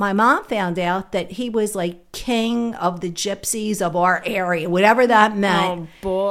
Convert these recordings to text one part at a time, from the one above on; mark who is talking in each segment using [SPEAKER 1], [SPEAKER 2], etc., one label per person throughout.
[SPEAKER 1] my mom found out that he was like king of the gypsies of our area, whatever that meant.
[SPEAKER 2] Oh boy.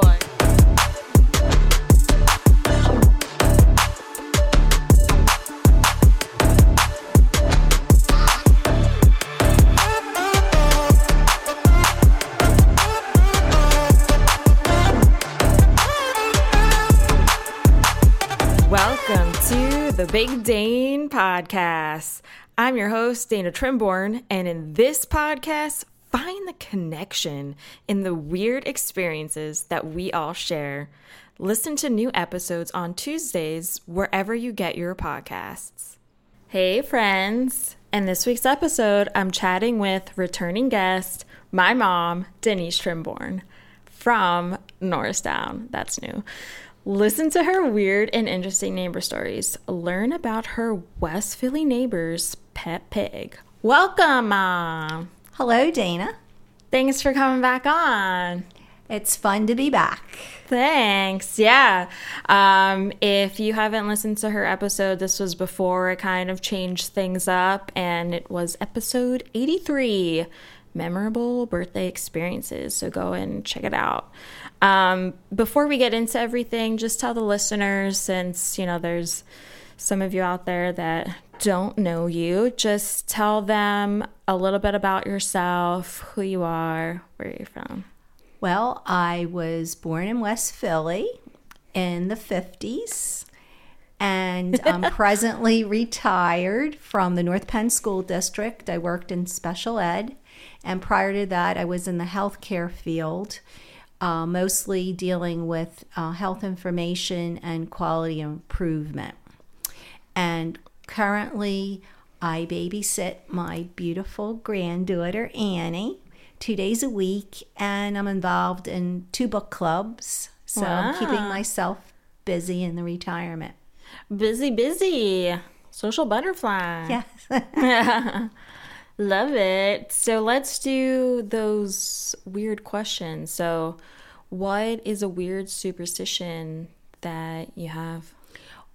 [SPEAKER 2] Welcome to the Big Dane Podcast. I'm your host, Dana Trimborn, and in this podcast, find the connection in the weird experiences that we all share. Listen to new episodes on Tuesdays wherever you get your podcasts. Hey, friends. In this week's episode, I'm chatting with returning guest, my mom, Denise Trimborn from Norristown. That's new. Listen to her weird and interesting neighbor stories. Learn about her West Philly neighbor's pet pig. Welcome, Mom.
[SPEAKER 1] Hello, Dana.
[SPEAKER 2] Thanks for coming back on.
[SPEAKER 1] It's fun to be back.
[SPEAKER 2] Thanks. Yeah. Um, if you haven't listened to her episode, this was before it kind of changed things up, and it was episode 83 Memorable Birthday Experiences. So go and check it out. Um, before we get into everything, just tell the listeners, since, you know, there's some of you out there that don't know you, just tell them a little bit about yourself, who you are, where you're from.
[SPEAKER 1] Well, I was born in West Philly in the 50s, and I'm presently retired from the North Penn School District. I worked in special ed, and prior to that, I was in the healthcare field, uh, mostly dealing with uh, health information and quality improvement. And currently, I babysit my beautiful granddaughter, Annie, two days a week, and I'm involved in two book clubs. So I'm keeping myself busy in the retirement.
[SPEAKER 2] Busy, busy. Social butterfly.
[SPEAKER 1] Yes.
[SPEAKER 2] Love it. So let's do those weird questions. So, what is a weird superstition that you have?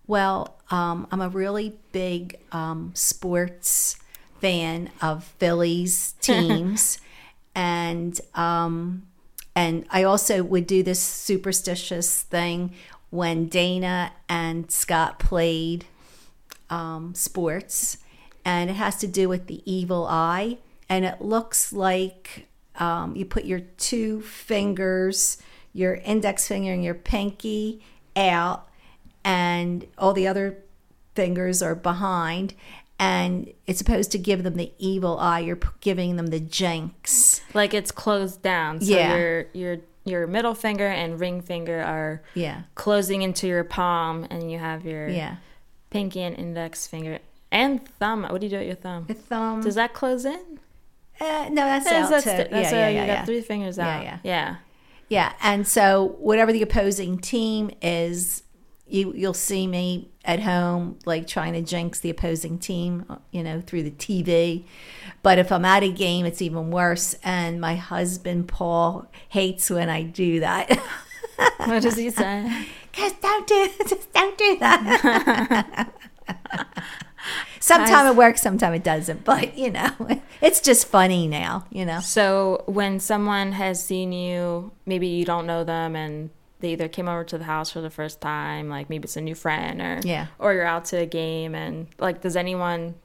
[SPEAKER 1] Well, um, I'm a really big um, sports fan of Phillies teams, and um, and I also would do this superstitious thing when Dana and Scott played um, sports, and it has to do with the evil eye, and it looks like um, you put your two fingers, your index finger and your pinky out, and all the other fingers are behind. And it's supposed to give them the evil eye. You're giving them the jinx.
[SPEAKER 2] Like it's closed down. So
[SPEAKER 1] Yeah.
[SPEAKER 2] your your your middle finger and ring finger are
[SPEAKER 1] Yeah.
[SPEAKER 2] closing into your palm and you have your
[SPEAKER 1] Yeah.
[SPEAKER 2] pinky and index finger and thumb. What do you do with your thumb?
[SPEAKER 1] The thumb.
[SPEAKER 2] Does that close in?
[SPEAKER 1] Uh, no, that's out
[SPEAKER 2] that's,
[SPEAKER 1] too.
[SPEAKER 2] that's
[SPEAKER 1] yeah,
[SPEAKER 2] so
[SPEAKER 1] yeah,
[SPEAKER 2] you
[SPEAKER 1] yeah,
[SPEAKER 2] got three fingers out.
[SPEAKER 1] yeah.
[SPEAKER 2] yeah.
[SPEAKER 1] Yeah, and so whatever the opposing team is, you you'll see me at home like trying to jinx the opposing team, you know, through the TV. But if I'm at a game, it's even worse. And my husband Paul hates when I do that.
[SPEAKER 2] What does he say?
[SPEAKER 1] Guys, don't do just don't do that. Sometime it works, sometime it doesn't. But you know, it's just funny now. You know.
[SPEAKER 2] So when someone has seen you, maybe you don't know them, and they either came over to the house for the first time, like maybe it's a new friend, or
[SPEAKER 1] Yeah.
[SPEAKER 2] or you're out to a game, and like, does anyone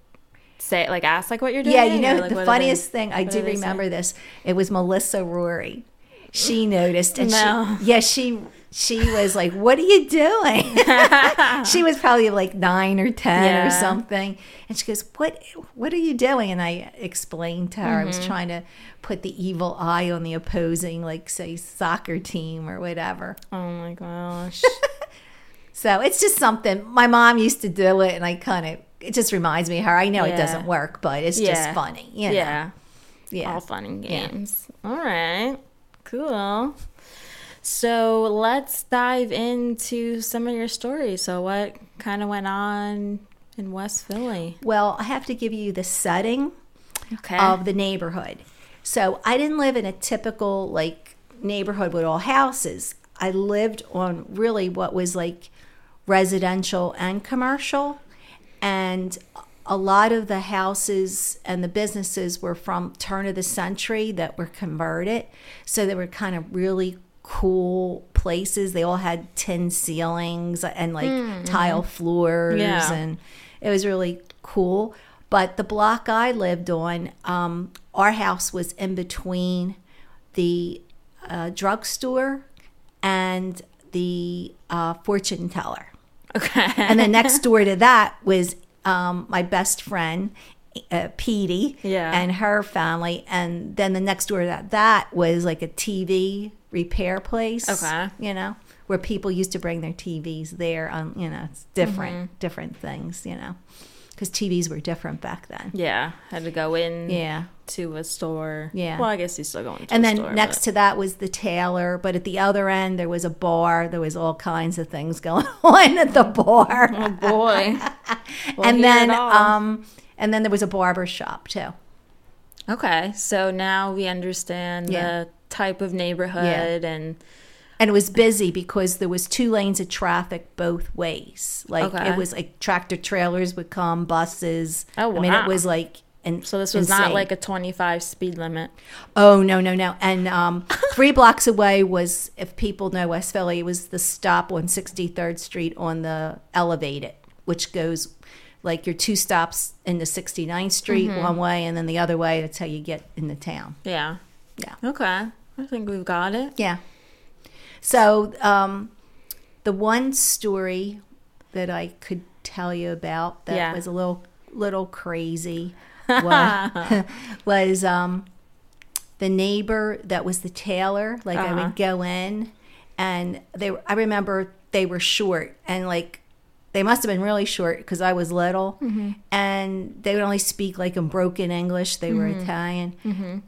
[SPEAKER 2] say like ask like what you're doing?
[SPEAKER 1] Yeah, you
[SPEAKER 2] or,
[SPEAKER 1] know
[SPEAKER 2] like,
[SPEAKER 1] the funniest
[SPEAKER 2] they-
[SPEAKER 1] thing I do remember this. It was Melissa Rory. She noticed, and
[SPEAKER 2] No.
[SPEAKER 1] she yeah she she was like, "What are you doing?" she was probably like nine or ten
[SPEAKER 2] Yeah.
[SPEAKER 1] or something, and she goes, "What what are you doing?" And I explained to her I
[SPEAKER 2] Mm-hmm.
[SPEAKER 1] was trying to put the evil eye on the opposing, like say soccer team or whatever.
[SPEAKER 2] Oh my gosh.
[SPEAKER 1] So it's just something my mom used to do it, and I kind of it just reminds me of her. I know it doesn't work, but it's
[SPEAKER 2] Yeah.
[SPEAKER 1] just funny. You know?
[SPEAKER 2] Yeah.
[SPEAKER 1] yeah.
[SPEAKER 2] All fun and
[SPEAKER 1] Yeah.
[SPEAKER 2] games. All right. Cool. So let's dive into some of your stories. So what kind of went on in West Philly?
[SPEAKER 1] Well, I have to give you the setting
[SPEAKER 2] Okay.
[SPEAKER 1] of the neighborhood. So I didn't live in a typical like neighborhood with all houses. I lived on really what was like residential and commercial. And a lot of the houses and the businesses were from turn of the century that were converted. So they were kind of really cool places. They all had tin ceilings and like tile floors
[SPEAKER 2] Yeah.
[SPEAKER 1] and it was really cool. But the block I lived on, um, our house was in between the uh, drugstore and the uh, fortune teller.
[SPEAKER 2] Okay.
[SPEAKER 1] And then next door to that was um, my best friend, uh, Petey,
[SPEAKER 2] Yeah.
[SPEAKER 1] and her family. And then the next door to that, that was like a TV repair place.
[SPEAKER 2] Okay.
[SPEAKER 1] You know, where people used to bring their TVs there. On you know, it's different,
[SPEAKER 2] Mm-hmm.
[SPEAKER 1] different things. You know, because TVs were different back then.
[SPEAKER 2] yeah, had to go in
[SPEAKER 1] Yeah.
[SPEAKER 2] to a store.
[SPEAKER 1] Yeah.
[SPEAKER 2] Well, I guess you still going to
[SPEAKER 1] And then
[SPEAKER 2] store,
[SPEAKER 1] next
[SPEAKER 2] but-
[SPEAKER 1] to that was the tailor, but at the other end there was a bar. There was all kinds of things going on at the bar.
[SPEAKER 2] Oh boy. We'll
[SPEAKER 1] and then um and then there was a barber shop too.
[SPEAKER 2] Okay, so now we understand
[SPEAKER 1] Yeah.
[SPEAKER 2] the type of neighborhood and
[SPEAKER 1] And it was busy because there was two lanes of traffic both ways. Like
[SPEAKER 2] Okay.
[SPEAKER 1] it was like tractor trailers would come, buses.
[SPEAKER 2] Oh,
[SPEAKER 1] I mean, it was like and
[SPEAKER 2] so this was not like a 25 speed limit.
[SPEAKER 1] Oh no no no! And um, three blocks away was, if people know West Philly, it was the stop on 63rd Street on the elevated, which goes like your two stops into 69th Street
[SPEAKER 2] Mm-hmm.
[SPEAKER 1] one way, and then the other way. That's how you get into town.
[SPEAKER 2] Yeah.
[SPEAKER 1] Yeah.
[SPEAKER 2] Okay. I think we've got it.
[SPEAKER 1] Yeah. So um, the one story that I could tell you about that
[SPEAKER 2] Yeah.
[SPEAKER 1] was a little little crazy was, was um, the neighbor that was the tailor. Like I
[SPEAKER 2] Uh-huh.
[SPEAKER 1] would go in, and they were, I remember they were short and like they must have been really short because I was little, and they would only speak like in broken English. They were Italian,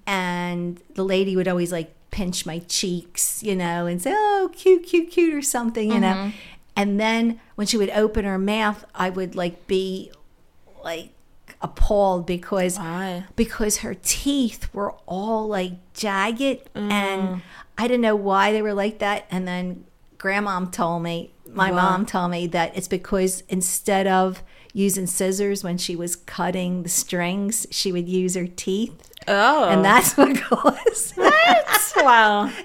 [SPEAKER 1] and the lady would always like pinch my cheeks, you know, and say, "Oh, cute, cute, cute," or something, you know. Mm-hmm. And then when she would open her mouth, I would like be like appalled because
[SPEAKER 2] Why?
[SPEAKER 1] because her teeth were all like jagged and mm. I didn't know why they were like that. And then grandmom told me, my
[SPEAKER 2] What?
[SPEAKER 1] mom told me that it's because instead of using scissors when she was cutting the strings, she would use her teeth.
[SPEAKER 2] Oh.
[SPEAKER 1] And that's what caused
[SPEAKER 2] that's well.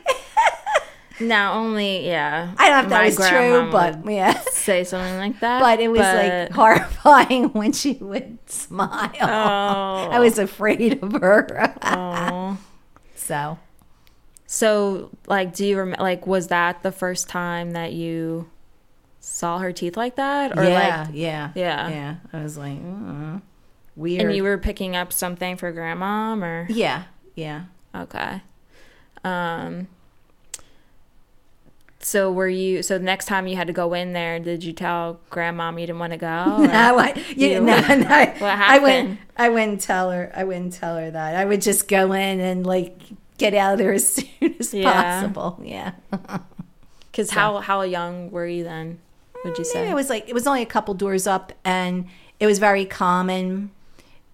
[SPEAKER 2] Now only yeah.
[SPEAKER 1] I don't know if that was true, but yeah.
[SPEAKER 2] say something like that.
[SPEAKER 1] But it was like horrifying when she would smile.
[SPEAKER 2] Oh.
[SPEAKER 1] I was afraid of her.
[SPEAKER 2] Oh.
[SPEAKER 1] so
[SPEAKER 2] So, like, do you remember? Like, was that the first time that you saw her teeth like that, or
[SPEAKER 1] yeah,
[SPEAKER 2] like,
[SPEAKER 1] yeah,
[SPEAKER 2] Yeah.
[SPEAKER 1] yeah. I was like, mm, weird.
[SPEAKER 2] and you were picking up something for grandmom, or
[SPEAKER 1] yeah, yeah.
[SPEAKER 2] okay? Um. So were you? So next time you had to go in there, did you tell grandmom you didn't want to go?
[SPEAKER 1] No, I, you,
[SPEAKER 2] You-
[SPEAKER 1] no, no. I wouldn't.
[SPEAKER 2] happened?
[SPEAKER 1] I wouldn't tell her. I wouldn't tell her that. I would just go in and like get out of there as soon as
[SPEAKER 2] Yeah.
[SPEAKER 1] possible. Yeah.
[SPEAKER 2] Because how how young were you then? Would you
[SPEAKER 1] Maybe
[SPEAKER 2] say?
[SPEAKER 1] it was like it was only a couple doors up, and it was very common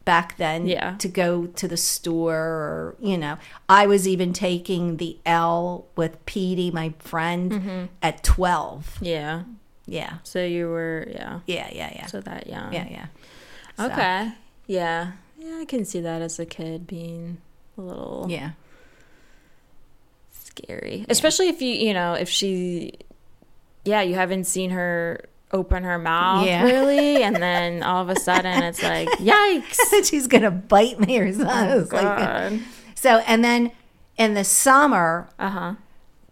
[SPEAKER 1] back then
[SPEAKER 2] Yeah.
[SPEAKER 1] to go to the store or you know i was even taking the l with Petey, my friend
[SPEAKER 2] Mm-hmm.
[SPEAKER 1] at 12
[SPEAKER 2] yeah.
[SPEAKER 1] yeah
[SPEAKER 2] So you were yeah.
[SPEAKER 1] yeah yeah yeah
[SPEAKER 2] So that young.
[SPEAKER 1] yeah yeah So,
[SPEAKER 2] Okay. Yeah. Yeah, I can see that as a kid being a little
[SPEAKER 1] yeah
[SPEAKER 2] scary. Especially if you, you know, if she yeah, you haven't seen her open her mouth
[SPEAKER 1] Yeah.
[SPEAKER 2] really and then all of a sudden it's like yikes.
[SPEAKER 1] she's gonna bite me or something like-
[SPEAKER 2] God.
[SPEAKER 1] so and then in the summer
[SPEAKER 2] Uh-huh.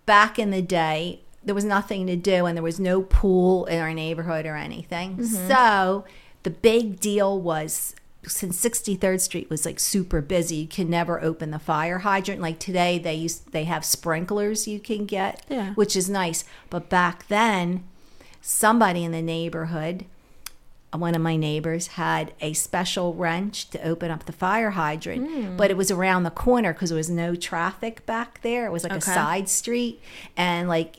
[SPEAKER 1] back in the day, there was nothing to do and there was no pool in our neighborhood or anything. So the big deal was since 63rd Street was like super busy, you can never open the fire hydrant. Like today they used they have sprinklers you can get,
[SPEAKER 2] Yeah.
[SPEAKER 1] which is nice. But back then, somebody in the neighborhood one of my neighbors had a special wrench to open up the fire hydrant,
[SPEAKER 2] Hmm.
[SPEAKER 1] but it was around the corner because there was no traffic back there. It was like a side street, and like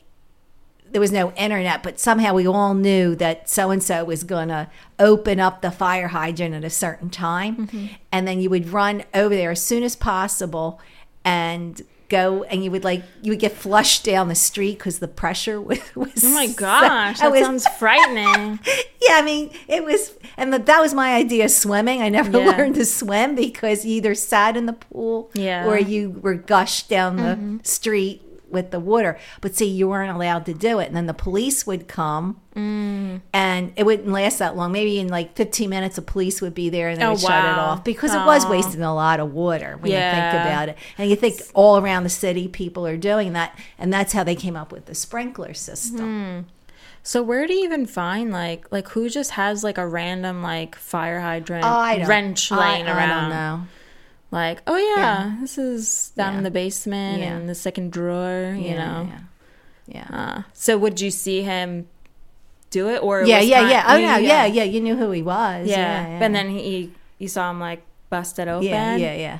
[SPEAKER 1] there was no internet, but somehow we all knew that so and so was going to open up the fire hydrant at a certain time.
[SPEAKER 2] Mm-hmm.
[SPEAKER 1] And then you would run over there as soon as possible and go and you would like you would get flushed down the street because the pressure was, was
[SPEAKER 2] Oh my gosh,
[SPEAKER 1] I
[SPEAKER 2] that
[SPEAKER 1] was-
[SPEAKER 2] sounds frightening.
[SPEAKER 1] yeah, I mean, it was, and that was my idea of swimming. I never
[SPEAKER 2] Yeah.
[SPEAKER 1] learned to swim because you either sat in the pool
[SPEAKER 2] Yeah. Mm-hmm.
[SPEAKER 1] or you were gushed down the street with the water. But see, you weren't allowed to do it. And then the police would come
[SPEAKER 2] Mm.
[SPEAKER 1] and it wouldn't last that long. Maybe in like 15 minutes, the police would be there and they
[SPEAKER 2] Oh,
[SPEAKER 1] would shut it off because it was wasting a lot of water when you think about it. And you think all around the city, people are doing that. And that's how they came up with the sprinkler system.
[SPEAKER 2] So where do you even find like like who just has like a random like fire hydrant
[SPEAKER 1] I
[SPEAKER 2] wrench
[SPEAKER 1] I-
[SPEAKER 2] laying
[SPEAKER 1] I,
[SPEAKER 2] around?
[SPEAKER 1] don't know.
[SPEAKER 2] Like, oh yeah, this is down
[SPEAKER 1] Yeah.
[SPEAKER 2] in the basement
[SPEAKER 1] Yeah.
[SPEAKER 2] in the second drawer, you know.
[SPEAKER 1] Yeah. Yeah.
[SPEAKER 2] Uh, so would you see him do it or
[SPEAKER 1] yeah,
[SPEAKER 2] was
[SPEAKER 1] yeah,
[SPEAKER 2] kind-
[SPEAKER 1] yeah. Oh
[SPEAKER 2] you-
[SPEAKER 1] no, yeah, yeah. You knew who he was.
[SPEAKER 2] Yeah.
[SPEAKER 1] Yeah, yeah.
[SPEAKER 2] And then he you saw him like bust it open.
[SPEAKER 1] yeah, yeah, yeah.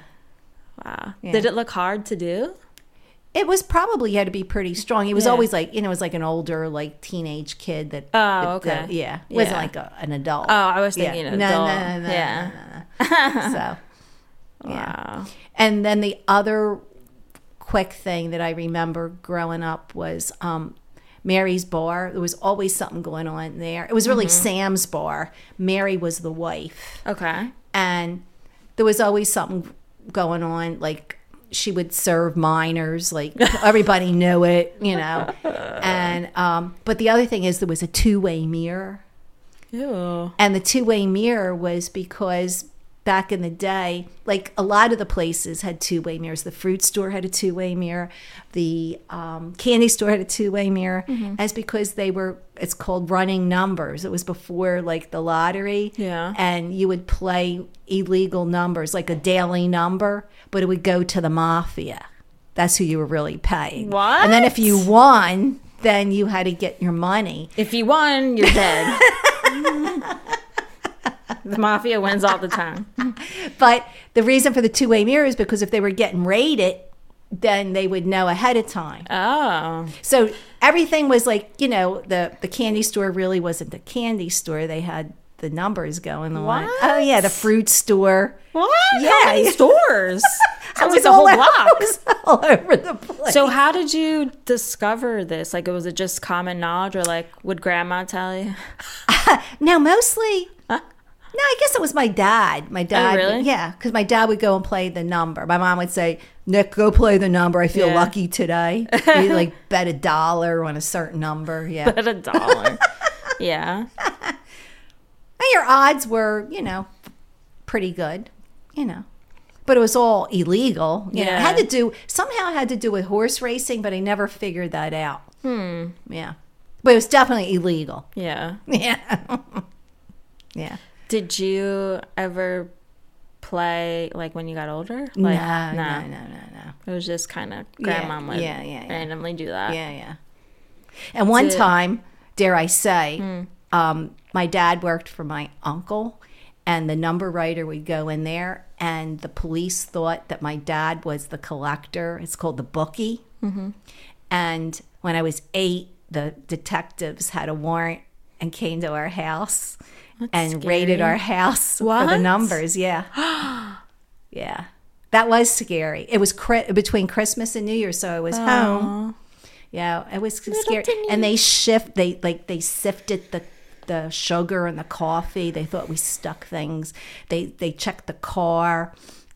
[SPEAKER 2] Wow.
[SPEAKER 1] Yeah.
[SPEAKER 2] Did it look hard to do?
[SPEAKER 1] It was probably you had to be pretty strong. He was
[SPEAKER 2] Yeah.
[SPEAKER 1] always like, you know, it was like an older, like teenage kid that.
[SPEAKER 2] Oh, okay.
[SPEAKER 1] that- yeah, wasn't like a, an adult.
[SPEAKER 2] Oh, I was
[SPEAKER 1] yeah.
[SPEAKER 2] thinking
[SPEAKER 1] no,
[SPEAKER 2] adult.
[SPEAKER 1] no, no, no,
[SPEAKER 2] yeah.
[SPEAKER 1] no, no, no. so, yeah.
[SPEAKER 2] Wow.
[SPEAKER 1] And then the other quick thing that I remember growing up was um, Mary's bar. There was always something going on there. It was really
[SPEAKER 2] Mm-hmm.
[SPEAKER 1] Sam's bar. Mary was the wife.
[SPEAKER 2] Okay.
[SPEAKER 1] and there was always something going on like she would serve minors like everybody knew it you know and um but the other thing is there was a two-way mirror
[SPEAKER 2] Ew.
[SPEAKER 1] and the two-way mirror was because back in the day like a lot of the places had two-way mirrors. The fruit store had a two-way mirror. The um, candy store had a two-way mirror. As because they were it's called running numbers. It was before like the lottery.
[SPEAKER 2] Yeah.
[SPEAKER 1] and you would play illegal numbers like a daily number but it would go to the mafia. That's who you were really paying. What? and then if you won then you had to get your money.
[SPEAKER 2] If you won, you're dead. the mafia wins all the time.
[SPEAKER 1] But the reason for the two way mirror is because if they were getting raided, then they would know ahead of time.
[SPEAKER 2] Oh.
[SPEAKER 1] So everything was like, you know, the, the candy store really wasn't the candy store. They had the numbers going on.
[SPEAKER 2] What?
[SPEAKER 1] Oh, yeah, the fruit store.
[SPEAKER 2] What?
[SPEAKER 1] Yeah.
[SPEAKER 2] How many stores? Sounds
[SPEAKER 1] was
[SPEAKER 2] like a whole block.
[SPEAKER 1] All over the place.
[SPEAKER 2] So how did you discover this? Like, was it just common knowledge, or like, would grandma tell you?
[SPEAKER 1] now, mostly, no, I guess it was my dad. My dad,
[SPEAKER 2] Oh, really?
[SPEAKER 1] yeah, because my dad would go and play the number. My mom would say, "Nick, go play the number. I feel
[SPEAKER 2] Yeah.
[SPEAKER 1] lucky today." He'd like bet a dollar on a certain number. Yeah,
[SPEAKER 2] Bet a dollar. yeah.
[SPEAKER 1] And your odds were, you know, pretty good, you know. But it was all illegal. You know, it had to do somehow it had to do with horse racing, but I never figured that out. Hmm. Yeah. But it was definitely illegal.
[SPEAKER 2] Yeah.
[SPEAKER 1] Yeah. yeah.
[SPEAKER 2] Did you ever play like when you got older? Like,
[SPEAKER 1] no, no, no, no, no.
[SPEAKER 2] It was just kind of
[SPEAKER 1] Yeah,
[SPEAKER 2] grandma would
[SPEAKER 1] yeah, yeah, yeah.
[SPEAKER 2] randomly do that.
[SPEAKER 1] Yeah, yeah. And one
[SPEAKER 2] Did-
[SPEAKER 1] time, dare I say,
[SPEAKER 2] Hmm.
[SPEAKER 1] um, my dad worked for my uncle, and the number writer would go in there, and the police thought that my dad was the collector. It's called the bookie.
[SPEAKER 2] Mm-hmm.
[SPEAKER 1] And when I was eight, the detectives had a warrant and came to our house and raided our house for the numbers. Yeah. yeah. That was scary. It was cri- between Christmas and New Year, so I was home. Yeah, it was scary.
[SPEAKER 2] Timmy.
[SPEAKER 1] And they shift. They like they sifted the the sugar and the coffee. They thought we stuck things. They they checked the car.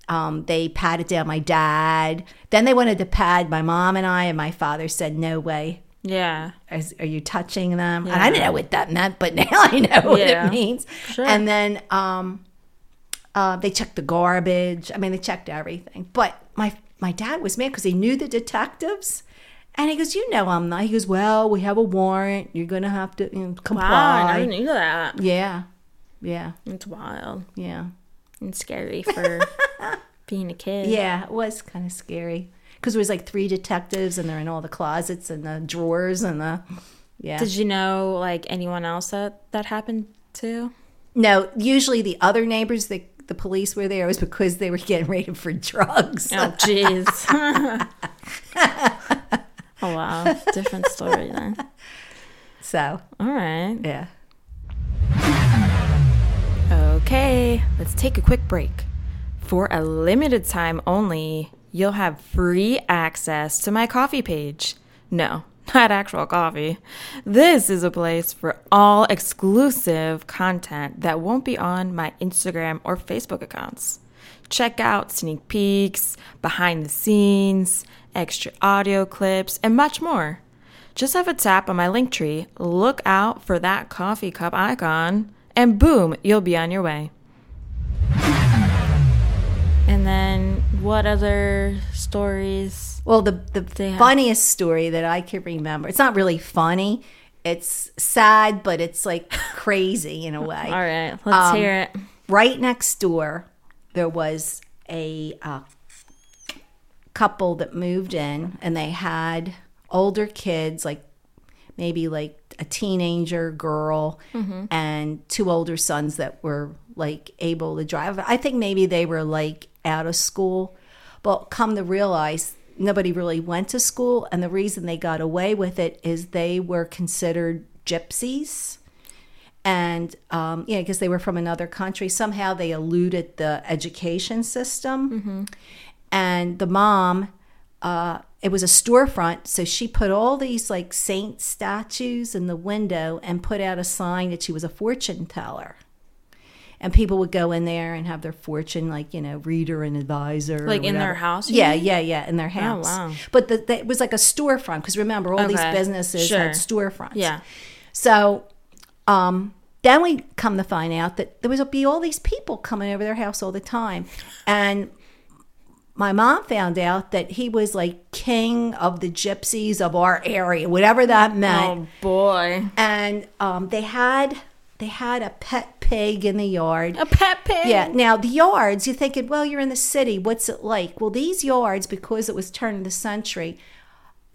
[SPEAKER 1] Um, they patted down my dad. Then they wanted to pad my mom and I, and my father said, "No way."
[SPEAKER 2] Yeah.
[SPEAKER 1] Is, are you touching them? And I didn't know what that meant, but now I know what
[SPEAKER 2] Yeah.
[SPEAKER 1] it means.
[SPEAKER 2] Sure.
[SPEAKER 1] And then um, uh, they checked the garbage. I mean, they checked everything. But my my dad was mad because he knew the detectives. And he goes, "You know I'm not." He goes, "Well, we have a warrant. You're gonna have to you know, comply."
[SPEAKER 2] Wow, I knew that.
[SPEAKER 1] Yeah, yeah,
[SPEAKER 2] It's wild
[SPEAKER 1] yeah,
[SPEAKER 2] and scary for being a kid.
[SPEAKER 1] yeah. It was kind of scary because there was like three detectives, and they're in all the closets and the drawers and the yeah.
[SPEAKER 2] Did you know like anyone else that that happened to?
[SPEAKER 1] No, usually the other neighbors, the the police were there was because they were getting raided for drugs.
[SPEAKER 2] Oh, jeez. oh wow, different story then.
[SPEAKER 1] So
[SPEAKER 2] All right.
[SPEAKER 1] yeah.
[SPEAKER 2] Okay, let's take a quick break. For a limited time only, you'll have free access to my Ko-fi page. No, not actual coffee. This is a place for all exclusive content that won't be on my Instagram or Facebook accounts. Check out sneak peeks, behind the scenes, extra audio clips, and much more. Just have a tap on my Linktree, look out for that coffee cup icon, and boom, you'll be on your way. What other stories?
[SPEAKER 1] Well, the the funniest story that I can remember. It's not really funny. It's sad, but it's like crazy in a way.
[SPEAKER 2] All right, let's hear it.
[SPEAKER 1] right next door there was a uh, couple that moved in and they had older kids like maybe like a teenager girl and two older sons that were like able to drive i think maybe they were like out of school but come to realize nobody really went to school and the reason they got away with it is they were considered gypsies and um, yeah, because they were from another country, somehow they eluded the education system. And the mom, uh, it was a storefront, so she put all these like saint statues in the window and put out a sign that she was a fortune teller. And people would go in there and have their fortune, like you know, reader and advisor, or
[SPEAKER 2] Like in their house,
[SPEAKER 1] Yeah,
[SPEAKER 2] mean?
[SPEAKER 1] yeah, yeah, in their house.
[SPEAKER 2] oh, wow.
[SPEAKER 1] But the, the, it was like a storefront because remember, all these businesses
[SPEAKER 2] Sure.
[SPEAKER 1] had storefronts.
[SPEAKER 2] Yeah.
[SPEAKER 1] So um, then we come to find out that there was be all these people coming over their house all the time, and my mom found out that he was like king of the gypsies of our area, whatever that meant.
[SPEAKER 2] Oh boy.
[SPEAKER 1] And um, they had they had a pet pig in the yard.
[SPEAKER 2] A pet pig.
[SPEAKER 1] Yeah. Now the yards, you're thinking, well, you're in the city. What's it like? Well, these yards, because it was turn of the century,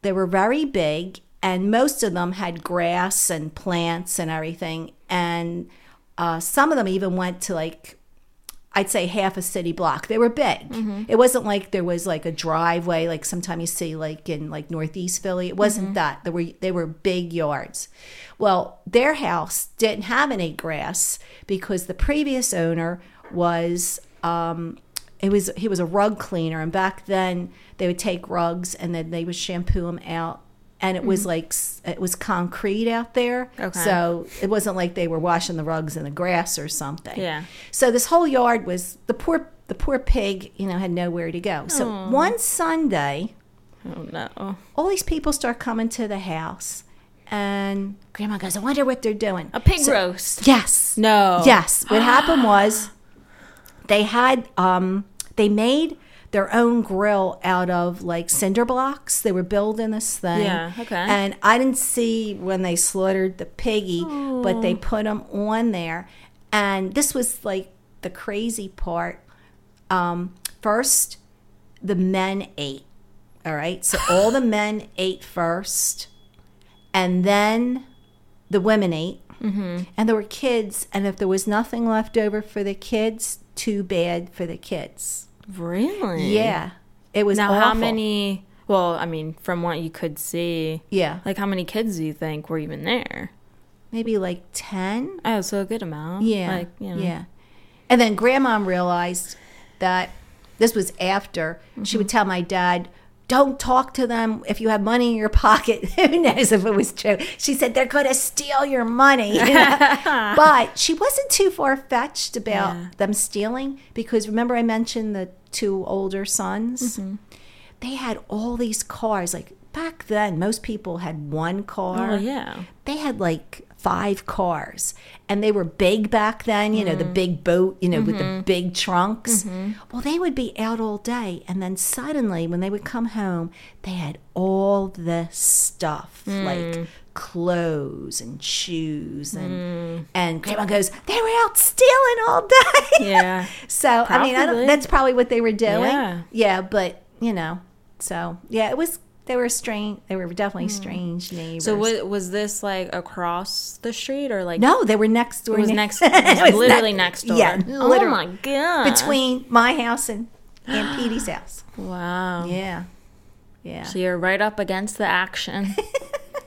[SPEAKER 1] they were very big, and most of them had grass and plants and everything. And uh, some of them even went to like, I'd say half a city block. They were big. It wasn't like there was like a driveway, like sometimes you see like in like Northeast Philly. It wasn't that. There were they were big yards. Well, their house didn't have any grass because the previous owner was um, it was he was a rug cleaner, and back then they would take rugs and then they would shampoo them out, and it was like it was concrete out there,
[SPEAKER 2] Okay.
[SPEAKER 1] so it wasn't like they were washing the rugs in the grass or something.
[SPEAKER 2] Yeah.
[SPEAKER 1] So this whole yard was the poor the poor pig, you know, had nowhere to go. So one Sunday,
[SPEAKER 2] Oh no.
[SPEAKER 1] all these people start coming to the house, and Grandma goes, "I wonder what they're doing."
[SPEAKER 2] A pig
[SPEAKER 1] So-
[SPEAKER 2] roast.
[SPEAKER 1] Yes.
[SPEAKER 2] No.
[SPEAKER 1] Yes. What happened was they had um they made their own grill out of like cinder blocks. They were building this thing.
[SPEAKER 2] Yeah, okay.
[SPEAKER 1] And I didn't see when they slaughtered the piggy, but they put them on there. And this was like the crazy part. Um, first, the men ate. All right. So all the men ate first, and then the women ate.
[SPEAKER 2] Mm-hmm.
[SPEAKER 1] And there were kids, and if there was nothing left over for the kids, too bad for the kids.
[SPEAKER 2] Really?
[SPEAKER 1] Yeah, it was
[SPEAKER 2] Now, how many? Well, I mean, from what you could see,
[SPEAKER 1] Yeah,
[SPEAKER 2] like how many kids do you think were even there?
[SPEAKER 1] maybe like ten.
[SPEAKER 2] Oh, so a good amount.
[SPEAKER 1] Yeah,
[SPEAKER 2] Like, you know.
[SPEAKER 1] yeah. And then Grandma realized that this was after she
[SPEAKER 2] Mm-hmm.
[SPEAKER 1] would tell my dad. Don't talk to them if you have money in your pocket. Who knows if it was true? She said they're going to steal your money. you know? but she wasn't too far fetched about
[SPEAKER 2] Yeah.
[SPEAKER 1] them stealing because remember I mentioned the two older sons.
[SPEAKER 2] Mm-hmm.
[SPEAKER 1] They had all these cars. Like back then, most people had one car
[SPEAKER 2] Oh, yeah.
[SPEAKER 1] they had like five cars. And they were big back then you know the mm-hmm. big boat you know with the mm-hmm. big trunks. Mm-hmm. Well they would be out all day. And then suddenly when they would come home they had all the stuff like mm. clothes and shoes and mm. and grandma goes they were out stealing all day.
[SPEAKER 2] Yeah.
[SPEAKER 1] so i mean I that's probably what they were doing.
[SPEAKER 2] Yeah.
[SPEAKER 1] yeah but you know so yeah it was they were strange they were definitely hmm. strange neighbors
[SPEAKER 2] So was, was this like across the street or like
[SPEAKER 1] no, they were next door.
[SPEAKER 2] it was
[SPEAKER 1] ne-
[SPEAKER 2] next? It was
[SPEAKER 1] was
[SPEAKER 2] literally
[SPEAKER 1] ne-
[SPEAKER 2] next door.
[SPEAKER 1] Yeah,
[SPEAKER 2] Oh my god.
[SPEAKER 1] between my house and Aunt Petey's house.
[SPEAKER 2] Wow.
[SPEAKER 1] Yeah, yeah,
[SPEAKER 2] So you're right up against the action.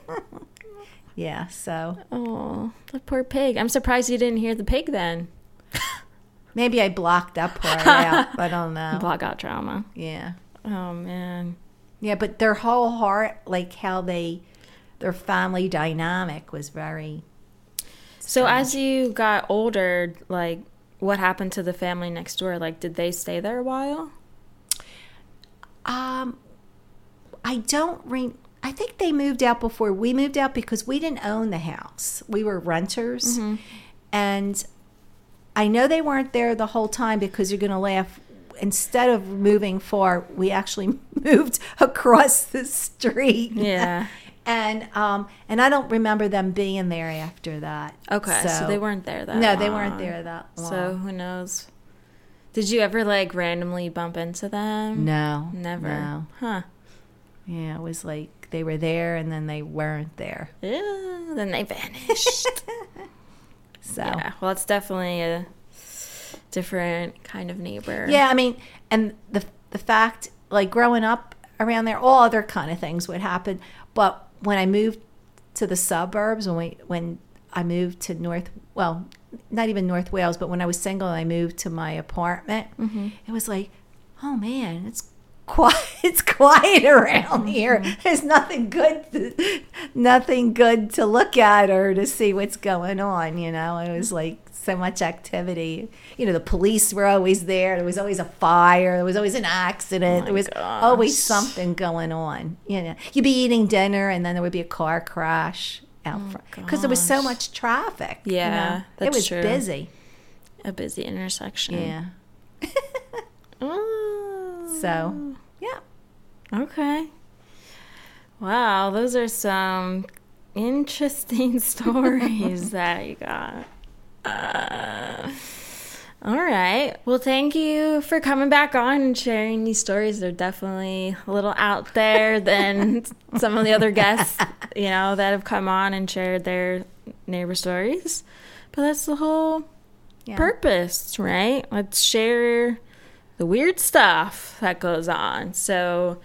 [SPEAKER 1] yeah. So
[SPEAKER 2] oh, the poor pig. I'm surprised you didn't hear the pig then.
[SPEAKER 1] maybe I blocked that part out. I don't know.
[SPEAKER 2] Block out trauma.
[SPEAKER 1] Yeah,
[SPEAKER 2] Oh man.
[SPEAKER 1] Yeah, but their whole heart, like how they, their family dynamic was very.
[SPEAKER 2] So as you got older, like what happened to the family next door? Like did they stay there a while?
[SPEAKER 1] Um, I don't re. I think they moved out before we moved out because we didn't own the house. We were renters, and I know they weren't there the whole time because you're going to laugh. Instead of moving far, we actually moved across the street.
[SPEAKER 2] Yeah.
[SPEAKER 1] and um, and I don't remember them being there after that.
[SPEAKER 2] Okay. So, they weren't there that
[SPEAKER 1] No, they weren't there that long.
[SPEAKER 2] So who knows? Did you ever like randomly bump into them?
[SPEAKER 1] no,
[SPEAKER 2] Never.
[SPEAKER 1] No.
[SPEAKER 2] Huh.
[SPEAKER 1] Yeah, it was like they were there and then they weren't there.
[SPEAKER 2] Ew, then they vanished.
[SPEAKER 1] So
[SPEAKER 2] yeah. Well, it's definitely a different kind of neighbor.
[SPEAKER 1] Yeah, I mean, and the the fact, like growing up around there, all other kind of things would happen. But when I moved to the suburbs, when we when I moved to North, well, not even North Wales, but when I was single and I moved to my apartment, mm-hmm. it was like, oh man, it's quiet. It's quiet around mm-hmm. here. There's nothing good, to, nothing good to look at or to see what's going on. You know, it was mm-hmm. like so much activity. You know, the police were always there. There was always a fire. There was always an accident. Oh there was always something going on. You know, you'd be eating dinner and then there would be a car crash out oh, front because there was so much traffic. you
[SPEAKER 2] Yeah,
[SPEAKER 1] know? it
[SPEAKER 2] that's
[SPEAKER 1] was
[SPEAKER 2] true.
[SPEAKER 1] busy.
[SPEAKER 2] A busy intersection.
[SPEAKER 1] Yeah.
[SPEAKER 2] Oh.
[SPEAKER 1] So, yeah.
[SPEAKER 2] Okay. Wow, those are some interesting stories that you got. Uh, all right. Well, thank you for coming back on and sharing these stories. They're definitely a little out there than some of the other guests, you know, that have come on and shared their neighbor stories. But that's the whole
[SPEAKER 1] Yeah.
[SPEAKER 2] purpose, right? Let's share the weird stuff that goes on. So,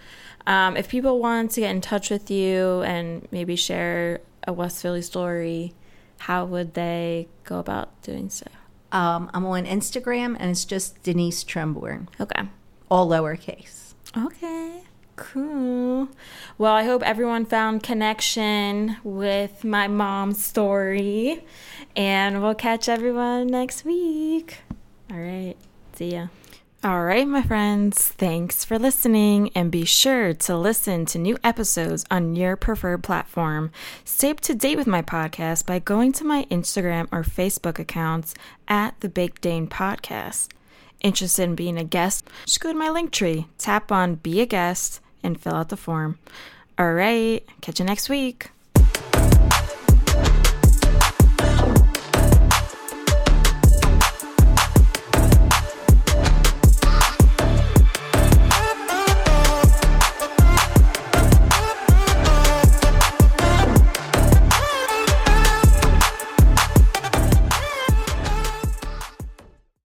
[SPEAKER 2] um, if people want to get in touch with you and maybe share a West Philly story, how would they go about doing so?
[SPEAKER 1] Um, I'm on Instagram and it's just Denise Trimborn,
[SPEAKER 2] Okay.
[SPEAKER 1] all lowercase.
[SPEAKER 2] Okay. Cool. Well, I hope everyone found connection with my mom's story. And we'll catch everyone next week. All right. See ya. All right, my friends. Thanks for listening. And be sure to listen to new episodes on your preferred platform. Stay up to date with my podcast by going to my Instagram or Facebook accounts at the Big Dane Podcast. Interested in being a guest? Just go to my Linktree, tap on Be a Guest, and fill out the form. All right, catch you next week.